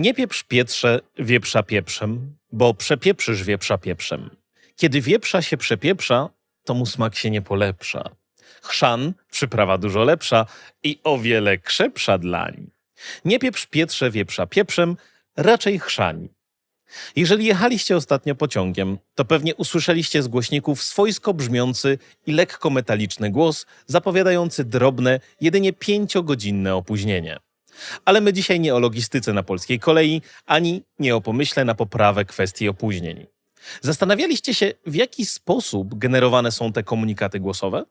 Nie pieprz pietrze wieprza pieprzem, bo przepieprzysz wieprza pieprzem. Kiedy wieprza się przepieprza, to mu smak się nie polepsza. Chrzan, przyprawa dużo lepsza i o wiele krzepsza dlań. Nie pieprz pietrze wieprza pieprzem, raczej chrzań. Jeżeli jechaliście ostatnio pociągiem, to pewnie usłyszeliście z głośników swojsko brzmiący i lekko metaliczny głos zapowiadający drobne, jedynie pięciogodzinne opóźnienie. Ale my dzisiaj nie o logistyce na polskiej kolei, ani nie o pomyśle na poprawę kwestii opóźnień. Zastanawialiście się, w jaki sposób generowane są te komunikaty głosowe?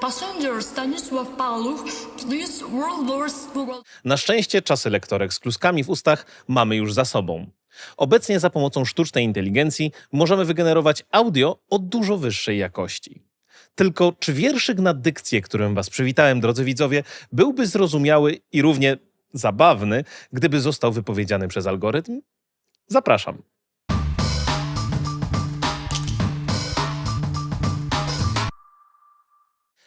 Passenger Stanisław Paluch, please World Wars Google. Na szczęście czasy lektorek z kluskami w ustach mamy już za sobą. Obecnie za pomocą sztucznej inteligencji możemy wygenerować audio o dużo wyższej jakości. Tylko czy wierszyk na dykcję, którym Was przywitałem, drodzy widzowie, byłby zrozumiały i równie zabawny, gdyby został wypowiedziany przez algorytm? Zapraszam.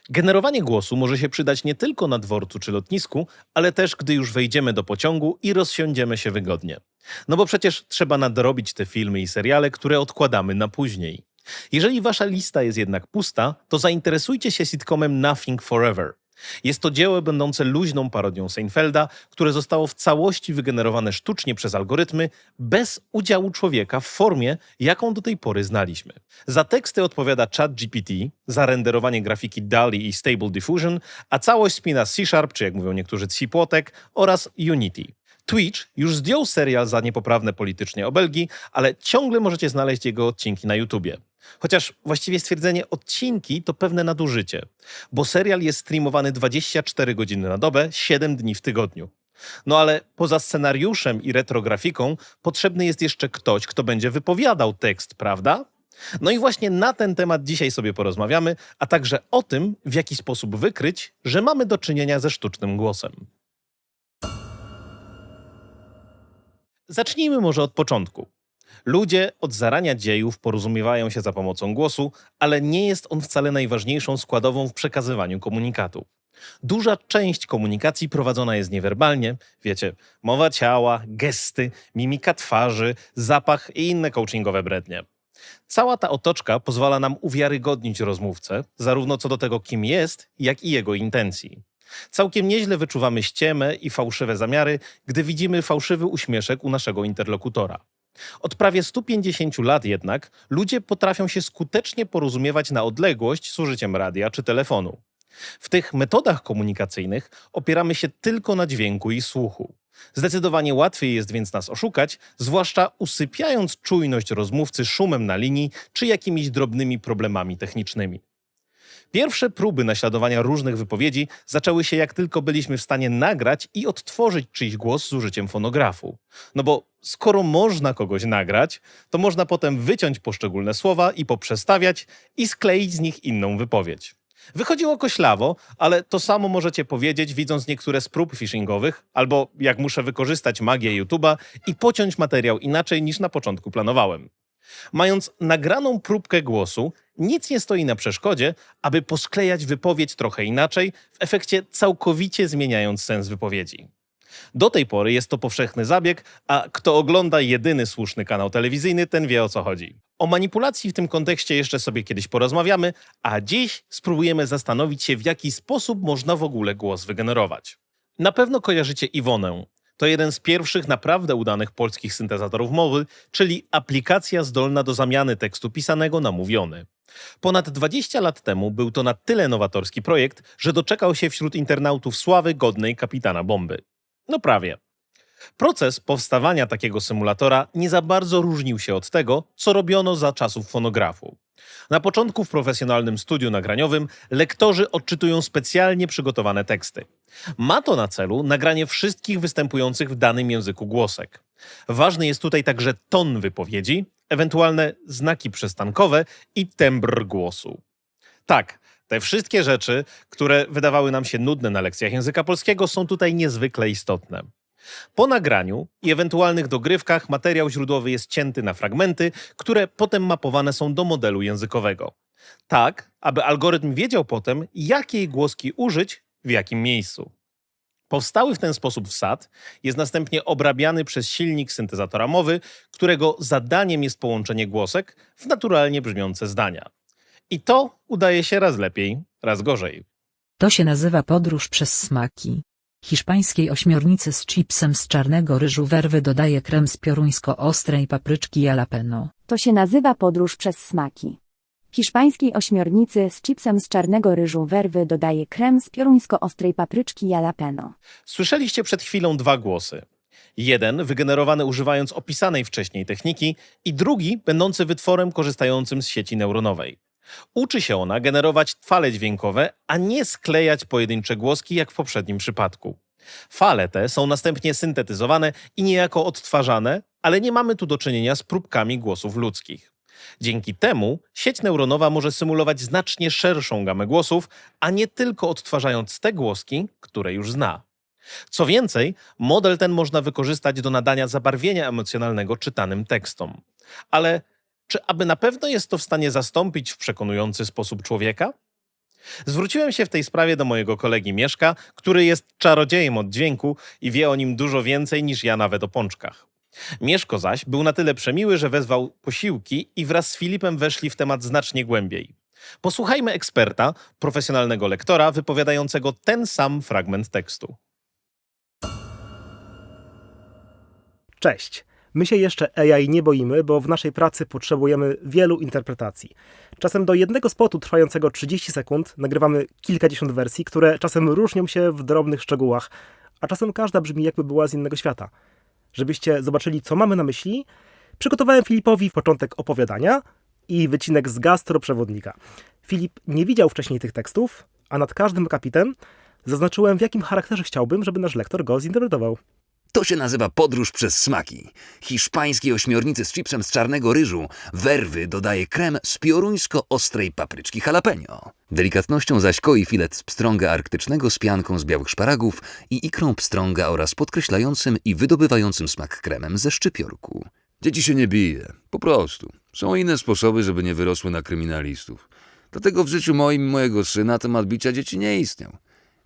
Generowanie głosu może się przydać nie tylko na dworcu czy lotnisku, ale też gdy już wejdziemy do pociągu i rozsiądziemy się wygodnie. No bo przecież trzeba nadrobić te filmy i seriale, które odkładamy na później. Jeżeli wasza lista jest jednak pusta, to zainteresujcie się sitcomem Nothing Forever. Jest to dzieło będące luźną parodią Seinfelda, które zostało w całości wygenerowane sztucznie przez algorytmy, bez udziału człowieka w formie, jaką do tej pory znaliśmy. Za teksty odpowiada ChatGPT, za renderowanie grafiki DALI i Stable Diffusion, a całość spina C-Sharp, czy jak mówią niektórzy C-Płotek, oraz Unity. Twitch już zdjął serial za niepoprawne politycznie obelgi, ale ciągle możecie znaleźć jego odcinki na YouTubie. Chociaż właściwie stwierdzenie odcinki to pewne nadużycie, bo serial jest streamowany 24 godziny na dobę, 7 dni w tygodniu. No ale poza scenariuszem i retrografiką potrzebny jest jeszcze ktoś, kto będzie wypowiadał tekst, prawda? No i właśnie na ten temat dzisiaj sobie porozmawiamy, a także o tym, w jaki sposób wykryć, że mamy do czynienia ze sztucznym głosem. Zacznijmy może od początku. Ludzie od zarania dziejów porozumiewają się za pomocą głosu, ale nie jest on wcale najważniejszą składową w przekazywaniu komunikatu. Duża część komunikacji prowadzona jest niewerbalnie, wiecie, mowa ciała, gesty, mimika twarzy, zapach i inne coachingowe brednie. Cała ta otoczka pozwala nam uwiarygodnić rozmówcę, zarówno co do tego, kim jest, jak i jego intencji. Całkiem nieźle wyczuwamy ściemę i fałszywe zamiary, gdy widzimy fałszywy uśmieszek u naszego interlokutora. Od prawie 150 lat jednak ludzie potrafią się skutecznie porozumiewać na odległość z użyciem radia czy telefonu. W tych metodach komunikacyjnych opieramy się tylko na dźwięku i słuchu. Zdecydowanie łatwiej jest więc nas oszukać, zwłaszcza usypiając czujność rozmówcy szumem na linii czy jakimiś drobnymi problemami technicznymi. Pierwsze próby naśladowania różnych wypowiedzi zaczęły się jak tylko byliśmy w stanie nagrać i odtworzyć czyjś głos z użyciem fonografu. No bo skoro można kogoś nagrać, to można potem wyciąć poszczególne słowa i poprzestawiać i skleić z nich inną wypowiedź. Wychodziło koślawo, ale to samo możecie powiedzieć, widząc niektóre z prób phishingowych, albo jak muszę wykorzystać magię YouTube'a i pociąć materiał inaczej niż na początku planowałem. Mając nagraną próbkę głosu, nic nie stoi na przeszkodzie, aby posklejać wypowiedź trochę inaczej, w efekcie całkowicie zmieniając sens wypowiedzi. Do tej pory jest to powszechny zabieg, a kto ogląda jedyny słuszny kanał telewizyjny, ten wie o co chodzi. O manipulacji w tym kontekście jeszcze sobie kiedyś porozmawiamy, a dziś spróbujemy zastanowić się, w jaki sposób można w ogóle głos wygenerować. Na pewno kojarzycie Iwonę, to jeden z pierwszych naprawdę udanych polskich syntezatorów mowy, czyli aplikacja zdolna do zamiany tekstu pisanego na mówiony. Ponad 20 lat temu był to na tyle nowatorski projekt, że doczekał się wśród internautów sławy godnej kapitana bomby. No prawie. Proces powstawania takiego symulatora nie za bardzo różnił się od tego, co robiono za czasów fonografu. Na początku w profesjonalnym studiu nagraniowym lektorzy odczytują specjalnie przygotowane teksty. Ma to na celu nagranie wszystkich występujących w danym języku głosek. Ważny jest tutaj także ton wypowiedzi, ewentualne znaki przystankowe i tembr głosu. Tak, te wszystkie rzeczy, które wydawały nam się nudne na lekcjach języka polskiego, są tutaj niezwykle istotne. Po nagraniu i ewentualnych dogrywkach materiał źródłowy jest cięty na fragmenty, które potem mapowane są do modelu językowego. Tak, aby algorytm wiedział potem, jakiej głoski użyć w jakim miejscu. Powstały w ten sposób wsad jest następnie obrabiany przez silnik syntezatora mowy, którego zadaniem jest połączenie głosek w naturalnie brzmiące zdania. I to udaje się raz lepiej, raz gorzej. To się nazywa podróż przez smaki. Hiszpańskiej ośmiornicy z chipsem z czarnego ryżu werwy dodaje krem z pioruńsko-ostrej papryczki jalapeno. To się nazywa podróż przez smaki. Hiszpańskiej ośmiornicy z chipsem z czarnego ryżu werwy dodaje krem z pioruńsko-ostrej papryczki jalapeno. Słyszeliście przed chwilą dwa głosy. Jeden wygenerowany używając opisanej wcześniej techniki i drugi będący wytworem korzystającym z sieci neuronowej. Uczy się ona generować fale dźwiękowe, a nie sklejać pojedyncze głoski jak w poprzednim przypadku. Fale te są następnie syntetyzowane i niejako odtwarzane, ale nie mamy tu do czynienia z próbkami głosów ludzkich. Dzięki temu sieć neuronowa może symulować znacznie szerszą gamę głosów, a nie tylko odtwarzając te głoski, które już zna. Co więcej, model ten można wykorzystać do nadania zabarwienia emocjonalnego czytanym tekstom. Ale czy aby na pewno jest to w stanie zastąpić w przekonujący sposób człowieka? Zwróciłem się w tej sprawie do mojego kolegi Mieszka, który jest czarodziejem od dźwięku i wie o nim dużo więcej niż ja nawet o pączkach. Mieszko zaś był na tyle przemiły, że wezwał posiłki i wraz z Filipem weszli w temat znacznie głębiej. Posłuchajmy eksperta, profesjonalnego lektora, wypowiadającego ten sam fragment tekstu. Cześć. My się jeszcze AI nie boimy, bo w naszej pracy potrzebujemy wielu interpretacji. Czasem do jednego spotu trwającego 30 sekund nagrywamy kilkadziesiąt wersji, które czasem różnią się w drobnych szczegółach, a czasem każda brzmi jakby była z innego świata. Żebyście zobaczyli, co mamy na myśli, przygotowałem Filipowi początek opowiadania i wycinek z gastroprzewodnika. Filip nie widział wcześniej tych tekstów, a nad każdym akapitem zaznaczyłem, w jakim charakterze chciałbym, żeby nasz lektor go zinterpretował. To się nazywa podróż przez smaki. Hiszpańskiej ośmiornicy z chipsem z czarnego ryżu werwy dodaje krem z pioruńsko-ostrej papryczki jalapeno. Delikatnością zaś koi filet z pstrąga arktycznego z pianką z białych szparagów i ikrą pstrąga oraz podkreślającym i wydobywającym smak kremem ze szczypiorku. Dzieci się nie bije. Po prostu. Są inne sposoby, żeby nie wyrosły na kryminalistów. Dlatego w życiu moim mojego syna temat bicia dzieci nie istniał.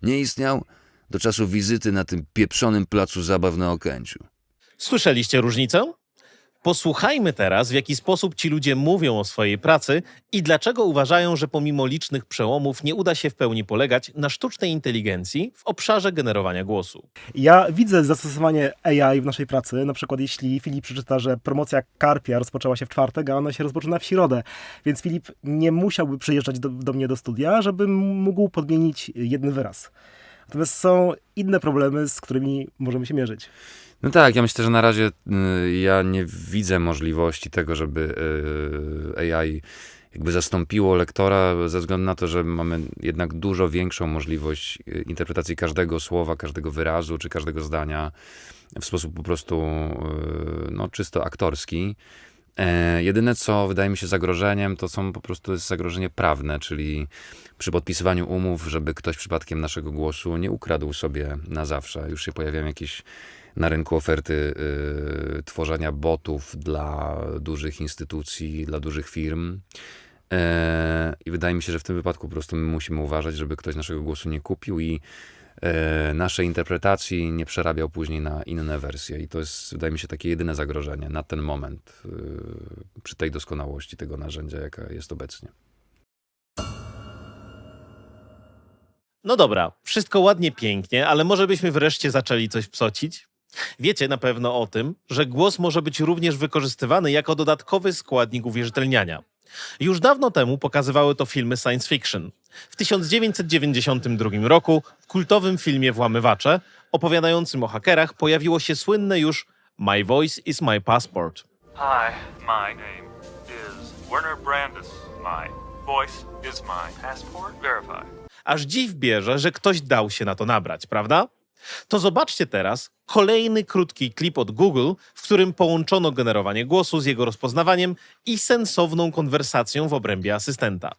Nie istniał do czasu wizyty na tym pieprzonym placu zabaw na Okęciu. Słyszeliście różnicę? Posłuchajmy teraz, w jaki sposób ci ludzie mówią o swojej pracy i dlaczego uważają, że pomimo licznych przełomów nie uda się w pełni polegać na sztucznej inteligencji w obszarze generowania głosu. Ja widzę zastosowanie AI w naszej pracy. Na przykład, jeśli Filip przeczyta, że promocja Karpia rozpoczęła się w czwartek, a ona się rozpoczyna w środę. Więc Filip nie musiałby przyjeżdżać do, do mnie do studia, żeby mógł podmienić jeden wyraz. Natomiast są inne problemy, z którymi możemy się mierzyć. No tak, ja myślę, że na razie y, ja nie widzę możliwości tego, żeby y, AI jakby zastąpiło lektora, ze względu na to, że mamy jednak dużo większą możliwość y, interpretacji każdego słowa, każdego wyrazu czy każdego zdania w sposób po prostu no, czysto aktorski. E, jedyne, co wydaje mi się zagrożeniem, to są po prostu jest zagrożenie prawne, czyli przy podpisywaniu umów, żeby ktoś przypadkiem naszego głosu nie ukradł sobie na zawsze. Już się pojawiają jakieś na rynku oferty y, tworzenia botów dla dużych instytucji, dla dużych firm. E, I wydaje mi się, że w tym wypadku po prostu my musimy uważać, żeby ktoś naszego głosu nie kupił i naszej interpretacji nie przerabiał później na inne wersje. I to jest, wydaje mi się, takie jedyne zagrożenie na ten moment y, przy tej doskonałości tego narzędzia, jaka jest obecnie. No dobra, wszystko ładnie, pięknie, ale może byśmy wreszcie zaczęli coś psocić? Wiecie na pewno o tym, że głos może być również wykorzystywany jako dodatkowy składnik uwierzytelniania. Już dawno temu pokazywały to filmy science fiction. W 1992 roku w kultowym filmie Włamywacze, opowiadającym o hakerach, pojawiło się słynne już My voice is my passport. Hi, my name is Werner Brandis. My voice is my passport. Verify. Aż dziw bierze, że ktoś dał się na to nabrać, prawda? To zobaczcie teraz kolejny krótki klip od Google, w którym połączono generowanie głosu z jego rozpoznawaniem i sensowną konwersacją w obrębie asystenta.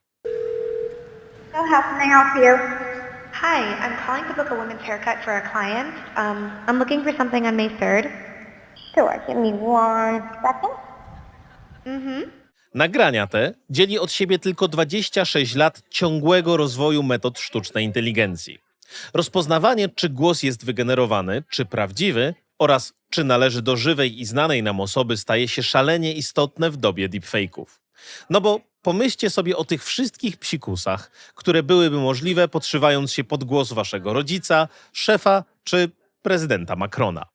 How can I help you? Hi, I'm calling to book a women's haircut for a client. Um, I'm looking for something on May 3rd. Sure, give me one second. Mm-hmm. Nagrania te dzieli od siebie tylko 26 lat ciągłego rozwoju metod sztucznej inteligencji. Rozpoznawanie, czy głos jest wygenerowany, czy prawdziwy oraz czy należy do żywej i znanej nam osoby staje się szalenie istotne w dobie deepfake'ów. No bo pomyślcie sobie o tych wszystkich psikusach, które byłyby możliwe podszywając się pod głos waszego rodzica, szefa czy prezydenta Macrona.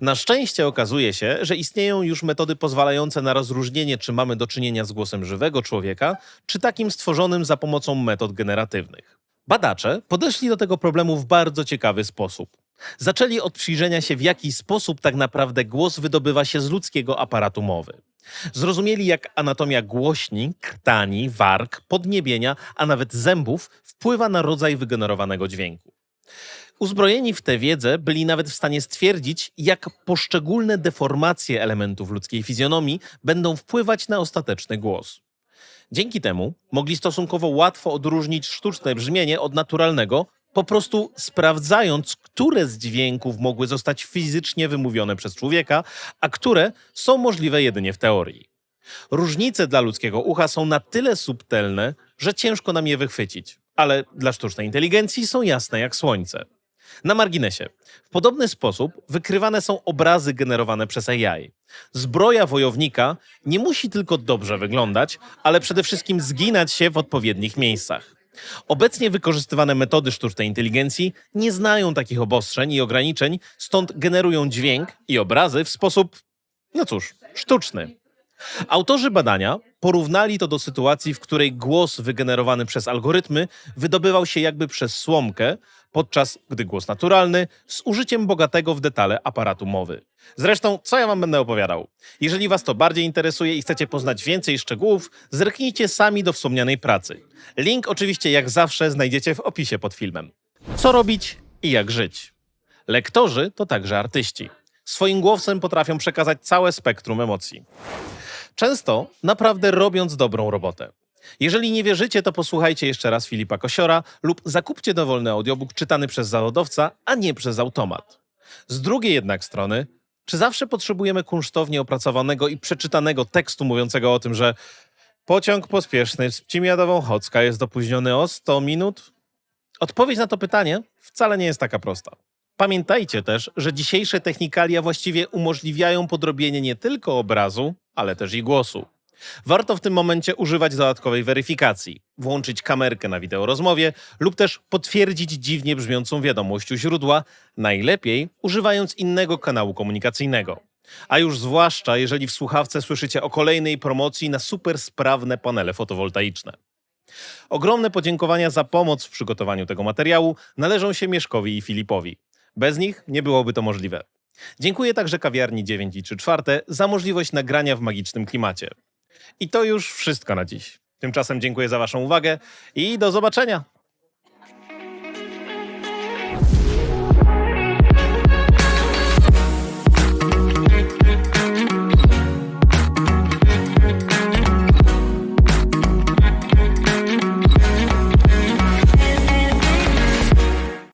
Na szczęście okazuje się, że istnieją już metody pozwalające na rozróżnienie, czy mamy do czynienia z głosem żywego człowieka, czy takim stworzonym za pomocą metod generatywnych. Badacze podeszli do tego problemu w bardzo ciekawy sposób. Zaczęli od przyjrzenia się, w jaki sposób tak naprawdę głos wydobywa się z ludzkiego aparatu mowy. Zrozumieli, jak anatomia głośni, krtani, warg, podniebienia, a nawet zębów wpływa na rodzaj wygenerowanego dźwięku. Uzbrojeni w tę wiedzę byli nawet w stanie stwierdzić, jak poszczególne deformacje elementów ludzkiej fizjonomii będą wpływać na ostateczny głos. Dzięki temu mogli stosunkowo łatwo odróżnić sztuczne brzmienie od naturalnego, po prostu sprawdzając, które z dźwięków mogły zostać fizycznie wymówione przez człowieka, a które są możliwe jedynie w teorii. Różnice dla ludzkiego ucha są na tyle subtelne, że ciężko nam je wychwycić, ale dla sztucznej inteligencji są jasne jak słońce. Na marginesie. W podobny sposób wykrywane są obrazy generowane przez AI. Zbroja wojownika nie musi tylko dobrze wyglądać, ale przede wszystkim zginać się w odpowiednich miejscach. Obecnie wykorzystywane metody sztucznej inteligencji nie znają takich obostrzeń i ograniczeń, stąd generują dźwięk i obrazy w sposób, no cóż, sztuczny. Autorzy badania porównali to do sytuacji, w której głos wygenerowany przez algorytmy wydobywał się jakby przez słomkę, podczas gdy głos naturalny z użyciem bogatego w detale aparatu mowy. Zresztą, co ja wam będę opowiadał? Jeżeli was to bardziej interesuje i chcecie poznać więcej szczegółów, zerknijcie sami do wspomnianej pracy. Link oczywiście jak zawsze znajdziecie w opisie pod filmem. Co robić i jak żyć? Lektorzy to także artyści. Swoim głosem potrafią przekazać całe spektrum emocji. Często naprawdę robiąc dobrą robotę. Jeżeli nie wierzycie, to posłuchajcie jeszcze raz Filipa Kosiora lub zakupcie dowolny audiobook czytany przez zawodowca, a nie przez automat. Z drugiej jednak strony, czy zawsze potrzebujemy kunsztownie opracowanego i przeczytanego tekstu mówiącego o tym, że pociąg pospieszny z Pcimiadową Chocka jest opóźniony o 100 minut? Odpowiedź na to pytanie wcale nie jest taka prosta. Pamiętajcie też, że dzisiejsze technikalia właściwie umożliwiają podrobienie nie tylko obrazu, ale też i głosu. Warto w tym momencie używać dodatkowej weryfikacji, włączyć kamerkę na wideorozmowie lub też potwierdzić dziwnie brzmiącą wiadomość u źródła, najlepiej używając innego kanału komunikacyjnego. A już zwłaszcza, jeżeli w słuchawce słyszycie o kolejnej promocji na super sprawne panele fotowoltaiczne. Ogromne podziękowania za pomoc w przygotowaniu tego materiału należą się Mieszkowi i Filipowi. Bez nich nie byłoby to możliwe. Dziękuję także kawiarni 9 i 3 czwarte za możliwość nagrania w magicznym klimacie. I to już wszystko na dziś. Tymczasem dziękuję za Waszą uwagę i do zobaczenia.